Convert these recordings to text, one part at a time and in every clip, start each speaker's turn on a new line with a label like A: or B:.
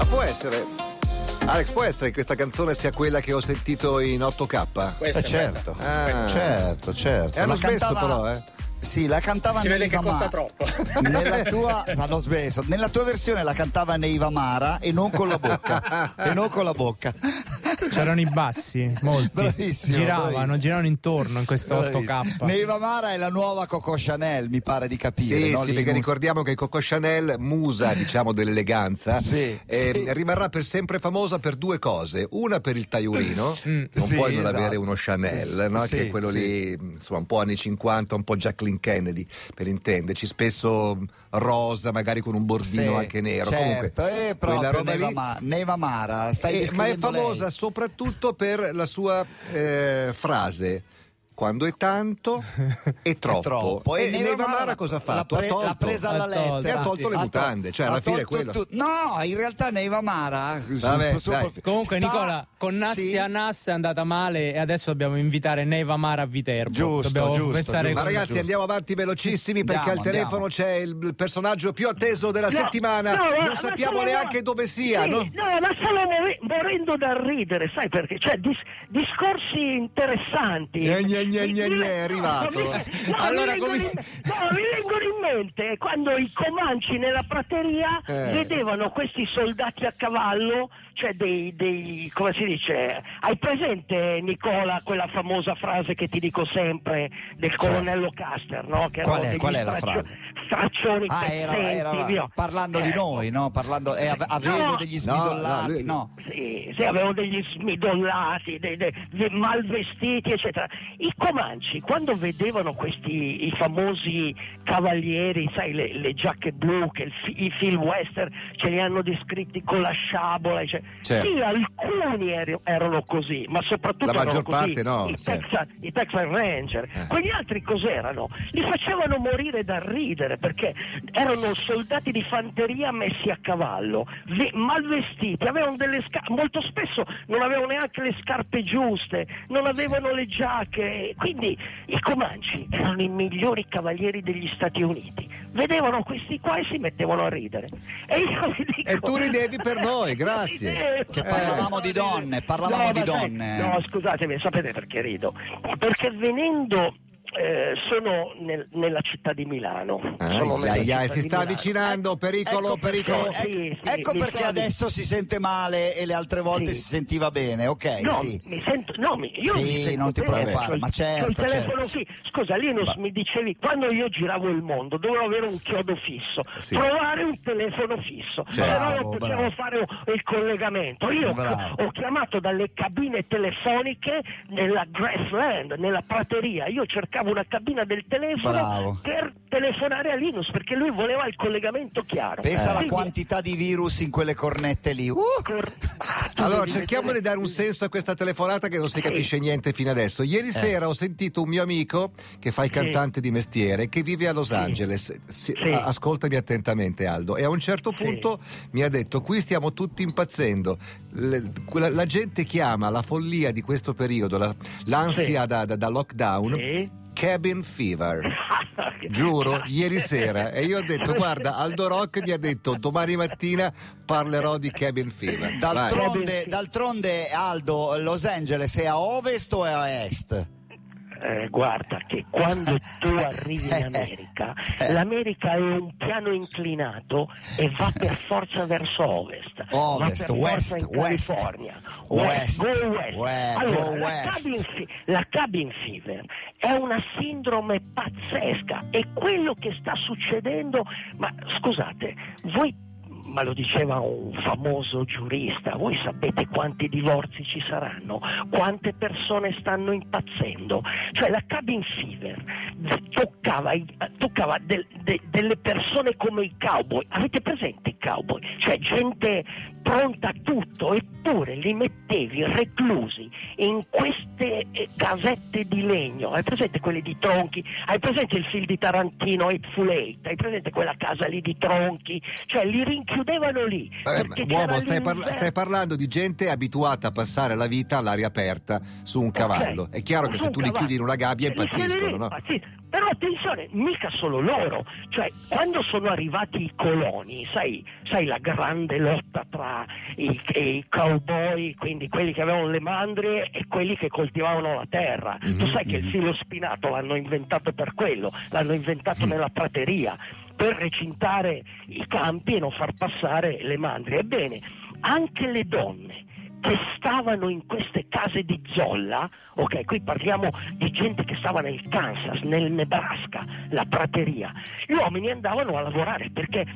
A: Ma può essere. Alex, può essere che questa canzone sia quella che ho sentito in 8K?
B: Questa
C: Eh
B: è
C: certo,
A: Ah.
C: certo, certo.
A: E hanno
C: La
A: smesso
C: cantava-
A: però, eh.
C: Sì, la cantava
B: Si vede che costa
C: Ma-
B: troppo.
C: Nella tua, hanno smesso. Nella tua versione la cantava Neiva Mara e non con la bocca. e non con la bocca.
D: C'erano i bassi, molti.
C: Bravissimo,
D: Giravano,
C: bravissimo.
D: giravano intorno in questo
C: Bravissimo.
D: 8K.
C: Neiva Mara è la nuova Coco Chanel, mi pare di capire.
A: Sì,
C: no?
A: sì, perché
C: mus-
A: ricordiamo che Coco Chanel, musa diciamo dell'eleganza,
C: Sì,
A: eh,
C: sì.
A: rimarrà per sempre famosa per due cose. Una per il tagliurino,
D: Mm.
A: non
C: Sì,
A: puoi non
C: esatto.
A: avere uno Chanel, no?
C: Sì,
A: che è quello
C: sì.
A: lì, insomma, un po' anni 50, un po' Jacqueline Kennedy, per intenderci, spesso mm, rosa, magari con un bordino
C: Sì,
A: anche nero.
C: Certo,
A: Comunque,
C: è
A: quella
C: proprio
A: roba
C: Neva,
A: lì-
C: Ma- Neva Mara. Stai
A: Eh, ma è famosa
C: lei.
A: soprattutto per la sua eh, frase. Quando è tanto è troppo.
C: troppo.
A: E,
C: Neva
A: Neva Mara
C: l'ha-
A: cosa ha fatto?
C: pre-
A: ha tolto,
C: l'ha presa alla
D: tolto.
C: lettera.
A: E ha tolto le
C: Ha
A: mutande, cioè,
C: ha
A: alla fine è
C: tolto
A: quello.
C: tu- No, in realtà Neva Mara. sul-
A: Vabbè,
C: profilo-
D: Comunque,
C: sta-
D: Nicola, con Nastia
C: Sì.
D: Nass è andata male e adesso dobbiamo invitare Neva Mara a Viterbo.
C: Giusto,
D: dobbiamo
C: giusto,
D: pensare
C: giusto.
A: Ma ragazzi,
C: giusto.
A: andiamo avanti velocissimi perché
C: Andiamo,
A: al telefono c'è il, personaggio più atteso della
E: No,
A: settimana.
E: no, ma-
A: non sappiamo neanche dove sia.
E: Sì,
A: no?
E: ma stavo more- morendo da ridere, sai perché? Cioè, dis- discorsi interessanti.
A: Gne, gne, gne, è arrivato.
E: No,
D: Allora,
E: mi vengono
D: come-
E: in, no, mi vengono in mente quando i comanci nella prateria
A: Eh.
E: vedevano questi soldati a cavallo, cioè dei, dei- come si dice? Hai presente Nicola quella famosa frase che ti dico sempre del
C: Cioè?
E: colonnello Caster, no? Che
C: Qual è- qual è la frase?
E: Straccioni
C: Ah, era,
E: pezzenti,
C: era parlando di
E: Eh,
C: noi, no? Parlando, eh, ave- avevo
E: No.
C: degli
A: No, no,
C: smidollati,
A: lui-
C: no.
E: Sì, sì, avevano degli smidollati, dei, dei- dei mal vestiti, eccetera. I comanci, quando vedevano questi i famosi cavalieri, sai, le, le giacche blu, che il fi- i film western ce li hanno descritti con la sciabola, eccetera.
A: Certo.
E: Sì, alcuni eri- erano così, ma soprattutto
A: La
E: erano
A: maggior
E: così
A: parte no,
E: I,
A: certo.
E: Texas, i Ranger.
A: Eh.
E: Quegli altri cos'erano? Li facevano morire da ridere perché erano soldati di fanteria messi a cavallo, ve- mal vestiti, avevano delle scarpe, molto spesso non avevano neanche le scarpe giuste, non avevano le giacche, quindi i Comanci erano i migliori cavalieri degli Stati Uniti. Vedevano questi qua e si mettevano a ridere. E dico,
A: E tu ridevi per noi, grazie.
C: Che parlavamo di donne, parlavamo
E: No,
C: di
E: ma sai-
C: donne.
E: no, scusatemi, sapete perché rido? Perché venendo eh, sono nel- nella città di Milano.
A: Ah,
E: Sono
A: ai,
E: città
A: si
E: di
A: sta
E: Milano.
A: avvicinando, pericolo,
C: ecco perché,
A: pericolo.
C: ec-
E: Sì, sì,
C: ecco perché adesso si sente male e le altre volte
E: Sì.
C: si sentiva bene, ok?
E: No,
C: sì.
E: mi sento, no, mi- io
C: Sì,
E: mi sento
C: non ti preoccupare, ma certo,
E: il telefono
C: certo.
E: Scusa, Linus
C: Ma-
E: mi dicevi quando io giravo il mondo dovevo avere un chiodo fisso,
A: Sì.
E: trovare un telefono fisso,
A: Certo.
E: no
C: Bravo,
E: non potevo fare il collegamento. Io
C: Bravo.
E: ho chiamato dalle cabine telefoniche nella grassland, nella prateria, io cercavo una cabina del telefono
C: Bravo.
E: per telefonare a Linus perché lui voleva il collegamento chiaro.
C: Pensa alla
E: Quindi-
C: quantità di virus in quelle cornette lì. Uh!
E: Cor- Ah,
A: Allora, cerchiamo di dare un senso a questa telefonata che non si
E: Sì.
A: capisce niente fino adesso.
C: Eh.
A: Ieri sera ho sentito un mio amico che fa il
E: Sì.
A: cantante di mestiere, che vive a Los
E: Sì.
A: Angeles. Si-
E: Sì.
A: a- Ascoltami attentamente, Aldo. E a un certo
E: Sì.
A: punto mi ha detto: Qui stiamo tutti impazzendo. Le- quella- la gente chiama la follia di questo periodo, la- l'ansia
E: Sì.
A: da, da- da lockdown,
E: Sì.
A: Cabin fever. Giuro, ieri sera. E io ho detto: Guarda, Aldo Rock mi ha detto domani mattina parlerò di cabin fever.
C: D'altronde, d'altronde, Aldo, Los Angeles è a ovest o è a est?
E: Eh, guarda che quando tu arrivi in America, l'America è un piano inclinato e va per forza verso ovest.
C: Ovest, west,
E: in
C: west.
E: California.
C: West,
E: go west.
C: we-
E: Allora,
C: go
E: la
C: west.
E: cabin fe- La cabin fever è una sindrome pazzesca e quello che sta succedendo, ma scusate, voi ma lo diceva un famoso giurista, voi sapete quanti divorzi ci saranno, quante persone stanno impazzendo, cioè la cabin fever toccava, toccava del- de- delle persone come i cowboy, avete presente i cowboy? Cioè gente pronta a tutto, eppure li mettevi reclusi in queste eh, casette di legno, hai presente quelle di tronchi, hai presente il film di Tarantino Hateful Eight, hai presente quella casa lì di tronchi, cioè li rinchiudevano chiudevano lì.
A: Eh, uomo, stai, parla- stai parlando di gente abituata a passare la vita all'aria aperta su un cavallo.
E: Ok.
A: È chiaro che
E: Su
A: se tu li
E: cavallo.
A: chiudi in una gabbia
E: Li
A: impazziscono, no?
E: Però attenzione, mica solo loro, cioè quando sono arrivati i coloni, sai, sai la grande lotta tra i, i cowboy, quindi quelli che avevano le mandrie e quelli che coltivavano la terra. Tu
A: Mhm,
E: sai che il
A: mhm.
E: filo spinato l'hanno inventato per quello, l'hanno inventato
A: Mm.
E: nella prateria, per recintare i campi e non far passare le mandrie. Ebbene, anche le donne che stavano in queste case di zolla, ok, qui parliamo di gente che stava nel Kansas, nel Nebraska, la prateria, gli uomini andavano a lavorare perché,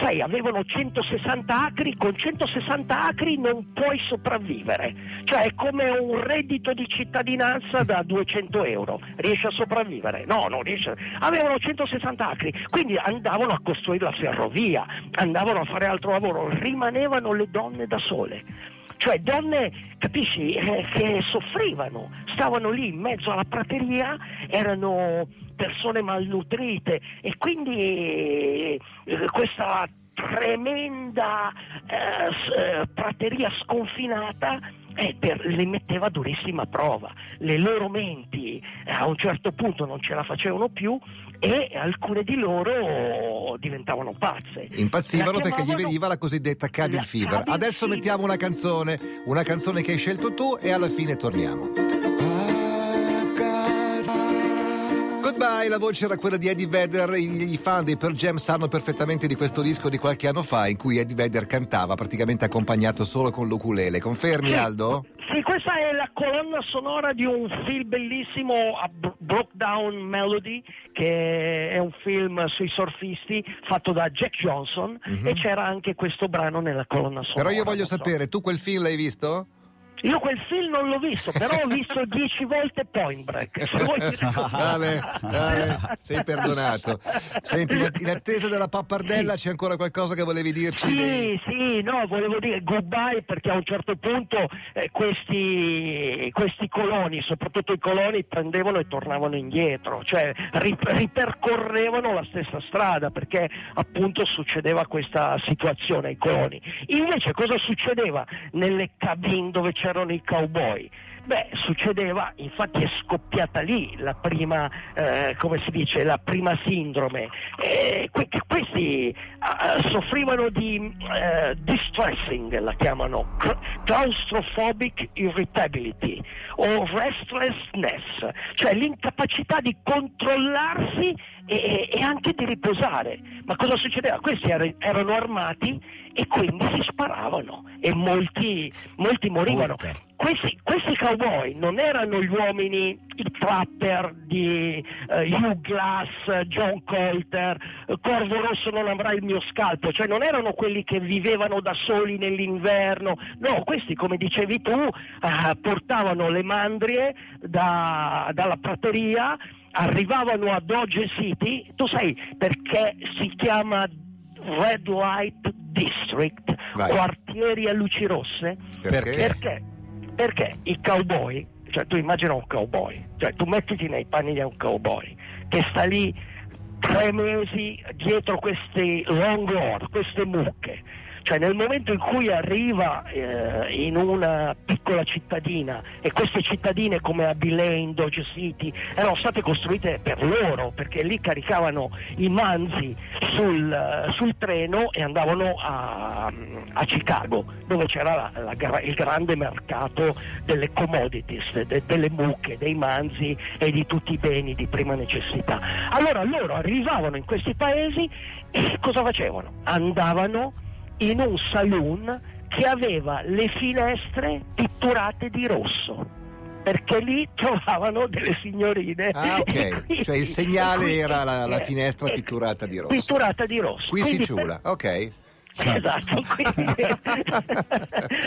E: sai, avevano 160 acri, con 160 acri non puoi sopravvivere, cioè è come un reddito di cittadinanza da 200 euro, riesci a sopravvivere? No, non riesci. Avevano 160 acri, quindi andavano a costruire la ferrovia, andavano a fare altro lavoro, rimanevano le donne da sole cioè donne, capisci, eh, che soffrivano, stavano lì in mezzo alla prateria, erano persone malnutrite e quindi eh, questa tremenda eh, eh, prateria sconfinata eh, per- le metteva a durissima prova. Le loro menti eh, a un certo punto non ce la facevano più e alcune di loro diventavano pazze.
A: Impazzivano perché gli veniva la cosiddetta cabin fever. Adesso mettiamo una canzone, una canzone che hai scelto tu e alla fine torniamo. Goodbye, la voce era quella di Eddie Vedder. I, fan dei Pearl Jam sanno perfettamente di questo disco di qualche anno fa in cui Eddie Vedder cantava praticamente accompagnato solo con l'ukulele. Confermi,
E: Sì.
A: Aldo?
E: Sì, questa è la colonna sonora di un film bellissimo, a Bro- Broke Down Melody, che è un film sui surfisti fatto da Jack Johnson
A: Mhm.
E: e c'era anche questo brano nella colonna sonora.
A: Però io voglio sapere, tu quel film l'hai visto?
E: Io quel film non l'ho visto, però ho visto dieci volte Point Break. Se vuoi ti dico-
A: Vale, vale, sei perdonato. Senti, in- attesa della pappardella c'è ancora qualcosa che volevi dirci?
E: Sì, sì, no, volevo dire goodbye perché a un certo punto eh, questi, questi coloni, soprattutto i coloni, prendevano e tornavano indietro, cioè ri- ripercorrevano la stessa strada perché appunto succedeva questa situazione ai coloni. Invece cosa succedeva nelle cabine dove c'erano i cowboy? Beh, succedeva, infatti è scoppiata lì la prima, eh, come si dice, la prima sindrome. Che questi eh, soffrivano di eh, distressing, la chiamano, cl- claustrophobic irritability o restlessness, cioè l'incapacità di controllarsi e, e anche di riposare. Ma cosa succedeva? Questi er- erano armati e quindi si sparavano e molti, molti morivano. Questi, questi cowboy non erano gli uomini, i trapper di eh, Hugh Glass, John Colter, eh, Corvo Rosso non avrà il mio scalpo, cioè non erano quelli che vivevano da soli nell'inverno, no, questi come dicevi tu eh, portavano le mandrie da- dalla prateria, arrivavano a Dodge City, tu sai perché si chiama Red Light District,
A: Vai.
E: quartieri a luci rosse?
A: Perché?
E: Perché? Perché i cowboy, cioè tu immagina un cowboy, cioè tu mettiti nei panni di un cowboy che sta lì tre mesi dietro questi long lord, queste mucche. Cioè nel momento in cui arriva eh, in una piccola cittadina e queste cittadine come Abilene, Dodge City erano state costruite per loro perché lì caricavano i manzi sul, sul treno e andavano a, a Chicago dove c'era la- la il grande mercato delle commodities, de- delle mucche, dei manzi e di tutti i beni di prima necessità. Allora loro arrivavano in questi paesi e cosa facevano? Andavano in un saloon che aveva le finestre pitturate di rosso. Perché lì trovavano delle signorine.
A: Ah, ok.
E: Quindi-
A: Cioè il segnale
E: quindi-
A: era la- la
E: eh,
A: finestra
E: eh,
A: pitturata di rosso.
E: Pitturata di rosso.
A: Qui si
E: Quindi
A: ciula, ok.
E: Esatto, quindi,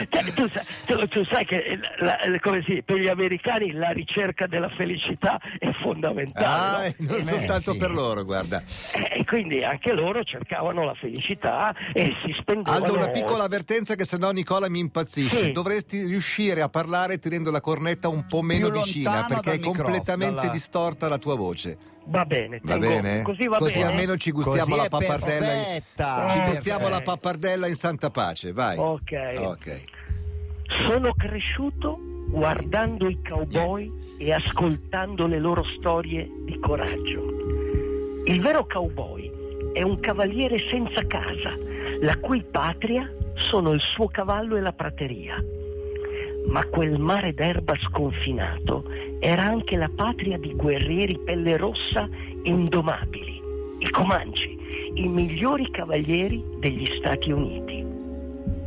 E: Cioè, tu, sai, tu- tu sai che la- la- come si- per gli americani la ricerca della felicità è fondamentale.
A: Ah,
E: no?
A: e non
C: Eh,
A: soltanto
C: sì.
A: per loro, guarda.
E: Eh, E quindi anche loro cercavano la felicità e si spendevano.
A: Aldo, una piccola avvertenza che se no Nicola mi impazzisce.
E: Sì.
A: Dovresti riuscire a parlare tenendo la cornetta un po' meno
C: Più
A: vicina perché è
C: microfono,
A: completamente
C: dalla-
A: distorta la tua voce.
E: Va bene,
A: Va bene?
E: Così va bene.
A: almeno ci gustiamo
C: Così
A: la pappardella. in-. Ci
E: Eh,
A: gustiamo la pappardella in santa pace, vai.
E: Ok.
A: Ok.
E: Sono cresciuto guardando i cowboy e ascoltando le loro storie di coraggio. Il vero cowboy è un cavaliere senza casa, la cui patria sono il suo cavallo e la prateria. Ma quel mare d'erba sconfinato era anche la patria di guerrieri pelle rossa indomabili, i Comanci, i migliori cavalieri degli Stati Uniti.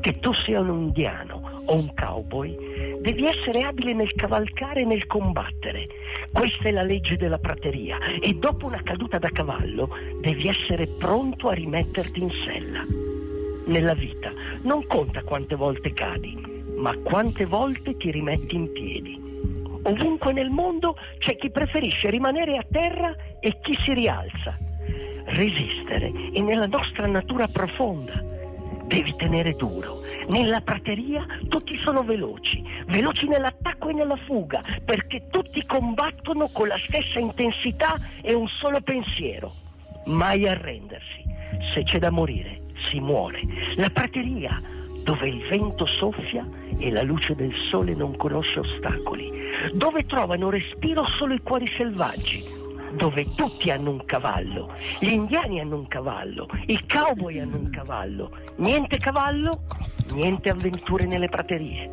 E: Che tu sia un indiano o un cowboy, devi essere abile nel cavalcare e nel combattere. Questa è la legge della prateria e dopo una caduta da cavallo devi essere pronto a rimetterti in sella. Nella vita non conta quante volte cadi, ma quante volte ti rimetti in piedi. Ovunque nel mondo c'è chi preferisce rimanere a terra e chi si rialza. Resistere è nella nostra natura profonda. Devi tenere duro. Nella prateria tutti sono veloci, veloci nell'attacco e nella fuga, perché tutti combattono con la stessa intensità e un solo pensiero. Mai arrendersi. Se c'è da morire, si muore. La prateria, dove il vento soffia e la luce del sole non conosce ostacoli, dove trovano respiro solo i cuori selvaggi, dove tutti hanno un cavallo, gli indiani hanno un cavallo, i cowboy hanno un cavallo, niente cavallo, niente avventure nelle praterie.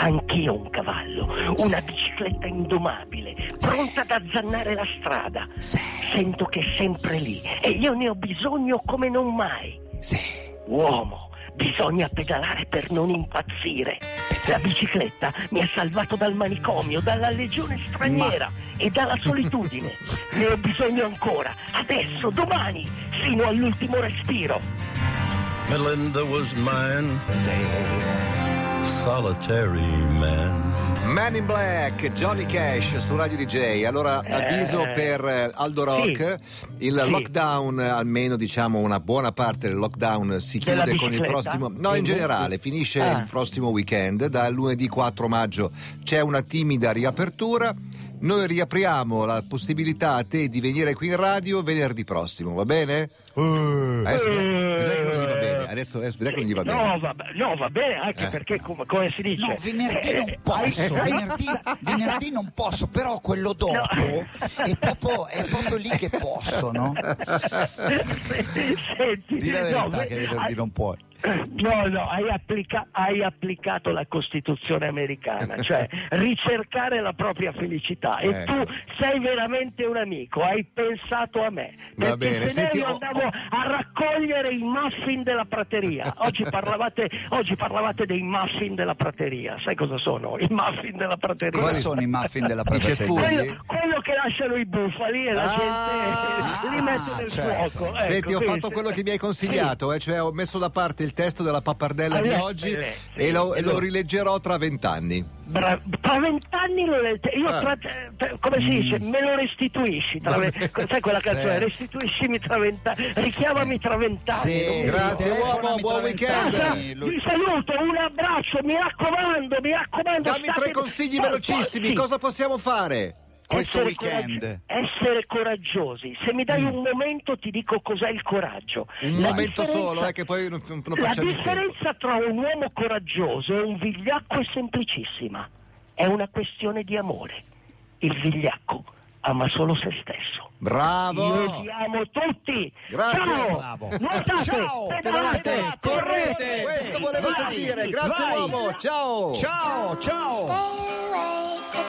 E: Anch'io ho un cavallo, una bicicletta indomabile, pronta ad azzannare la strada. Sento che è sempre lì e io ne ho bisogno come non mai. Uomo, bisogna pedalare per non impazzire. La bicicletta mi ha salvato dal manicomio, dalla legione straniera e dalla solitudine. Ne ho bisogno ancora, adesso, domani, fino all'ultimo respiro.
B: Melinda was mine, solitary man.
A: Man in Black, Johnny Cash su Radio DJ. Allora, avviso
E: Eh,
A: per eh, Aldo Rock: il
E: Sì.
A: lockdown, almeno diciamo una buona parte del lockdown, si chiude con il prossimo. No, in
E: Sì.
A: generale, finisce
E: Ah.
A: il prossimo weekend. Dal lunedì 4 maggio c'è una timida riapertura. Noi riapriamo la possibilità a te di venire qui in radio venerdì prossimo, va bene? Adesso vedrai che non gli va bene. Adesso, adesso vedrai che non gli va bene.
E: No, va, no, va bene, anche
A: Eh.
E: perché, come, come si dice...
C: No, venerdì
E: eh,
C: non posso,
E: hai-
C: venerdì, venerdì non posso, però quello dopo
E: No.
C: è, proprio, è proprio lì che posso, no?
E: Senti,
C: Di la
E: no,
C: verità
E: beh,
C: che venerdì non puoi.
E: No, no, hai, applica- hai applicato la Costituzione americana, cioè ricercare la propria felicità. E
A: Ecco.
E: tu sei veramente un amico, hai pensato a me.
A: Va
E: Perché
A: bene,
E: se
A: senti,
E: io
A: oh,
E: andavo
A: oh.
E: a raccogliere i muffin della prateria. Oggi parlavate, oggi parlavate dei muffin della prateria. Sai cosa sono? I muffin della prateria.
C: Cosa sono i muffin della prateria?
E: Quello, quello che lasciano i bufali e la
A: Ah,
E: gente li mette nel
C: certo.
E: fuoco. Ecco,
A: Senti, ho
E: quindi
A: fatto quello che mi hai consigliato, eh, cioè ho messo da parte il testo della pappardella di
E: lei-
A: oggi
E: lei-
A: e
E: sì,
A: lo, e lo
E: esatto.
A: rileggerò tra vent'anni.
E: Bra- tra vent'anni lo legge- io
A: Ah.
E: tra- tra- come si dice me lo restituisci tra ve- sai quella canzone
C: Sì.
E: restituiscimi tra vent'anni richiamami tra vent'anni
C: Sì, sì,
A: Grazie,
C: telefonami
A: uomo, buon weekend.
E: vi saluto un abbraccio mi raccomando mi raccomando
A: Dammi
E: state-
A: tre consigli velocissimi,
E: sì.
A: cosa possiamo fare?
C: Questo
E: Essere
C: weekend.
E: coraggi- essere coraggiosi se mi dai un momento ti dico cos'è il coraggio
A: Un
E: La
A: momento solo, eh, che poi non, non
E: la differenza tra un uomo coraggioso e un vigliacco è semplicissima. È una questione di amore. Il vigliacco ama solo se stesso.
A: Bravo!
E: Io vi amo tutti.
A: Grazie.
E: Ciao.
C: Bravo.
E: Nuotate,
C: Ciao.
E: pedalate,
C: Pedalate,
E: correte.
A: Questo volevo
C: Vai,
A: sentire, grazie
C: vai.
A: uomo, ciao!
C: Ciao, ciao!